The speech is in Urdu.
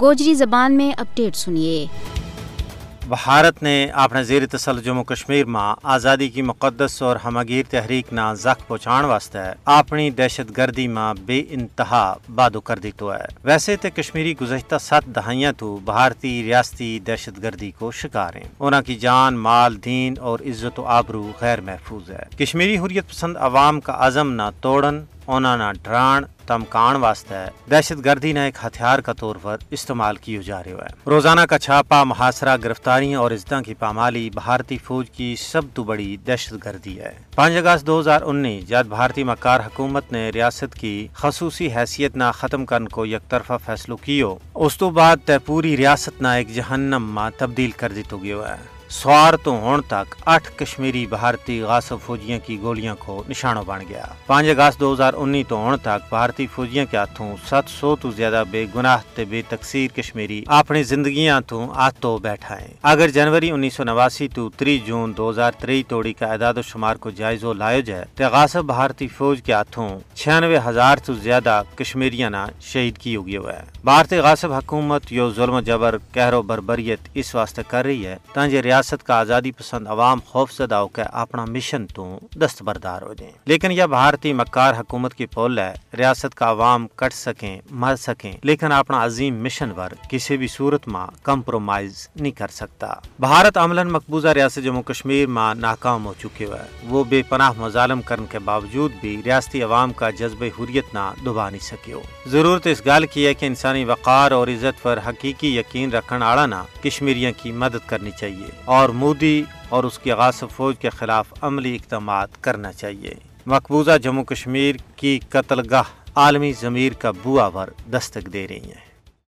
گوجری زبان میں اپڈیٹ سنیے۔ بھارت نے اپنے زیر تسل جموں کشمیر میں آزادی کی مقدس اور ہمگیر تحریک نہ زخ پہنچان واسطے اپنی دہشت گردی میں بے انتہا بادو کر دی تو ہے۔ ویسے تے کشمیری گزشتہ سات دہائیاں تو بھارتی ریاستی دہشت گردی کو شکار ہیں۔ انہاں کی جان، مال، دین اور عزت و آبرو غیر محفوظ ہے۔ کشمیری حریت پسند عوام کا عزم نہ توڑن انہاں نہ ڈران تمکان واسطے دہشت گردی نے ایک ہتھیار کا طور پر استعمال کیے جا رہے ہے۔ روزانہ کا چھاپا محاصرہ، گرفتاریاں اور عزتوں کی پامالی بھارتی فوج کی سب تو بڑی دہشت گردی ہے۔ پانچ اگست دو ہزار انیس، جب بھارتی مکار حکومت نے ریاست کی خصوصی حیثیت نہ ختم کرنے کو یک طرفہ فیصلو کیو، اس تو بعد تے پوری ریاست نہ ایک جہنم میں تبدیل کر دی گیا ہے۔ سوار تو ہون تک آٹھ کشمیری بھارتی غاصب فوجیاں کی گولیاں کو نشانوں بن گیا۔ پانچ اگست دو ہزار انیس تو ہون تک بھارتی فوجیاں کے ہاتھوں سات سو تو زیادہ بے گناہ تے بے تقسیر کشمیری اپنی زندگیاں تو آتو بیٹھا ہے اگر جنوری انیس سو نواسی تو تری جون دو ہزار تری توڑی کا اعداد و شمار کو جائزو لائے جائے تے غاصب بھارتی فوج کے ہاتھوں چھیانوے ہزار تو زیادہ کشمیریاں نہ شہید کی ہوگی ہوا ہے بھارتی غاصب حکومت یو ظلم جبر کہرو بربریت اس واسطے کر رہی ہے تانجے ریاست کا آزادی پسند عوام خوف زدہ ہو کے اپنا مشن تو دستبردار ہو جائیں۔ لیکن یہ بھارتی مکار حکومت کی پول ہے، ریاست کا عوام کٹ سکیں، مر سکیں، لیکن اپنا عظیم مشن پر کسی بھی صورت میں کمپرومائز نہیں کر سکتا۔ بھارت عملاً مقبوضہ ریاست جموں کشمیر میں ناکام ہو چکے ہوئے۔ وہ بے پناہ مظالم کرنے کے باوجود بھی ریاستی عوام کا جذبہ حریت نہ دبا نہیں سکے ضرورت اس گال کی ہے کہ انسانی وقار اور عزت پر حقیقی یقین رکھنے والا نہ کشمیریوں کی مدد کرنی چاہیے۔ اور مودی اور اس کی غاصب فوج کے خلاف عملی اقدامات کرنا چاہیے۔ مقبوضہ جموں کشمیر کی قتل گاہ عالمی ضمیر کا بواور دستک دے رہی ہیں۔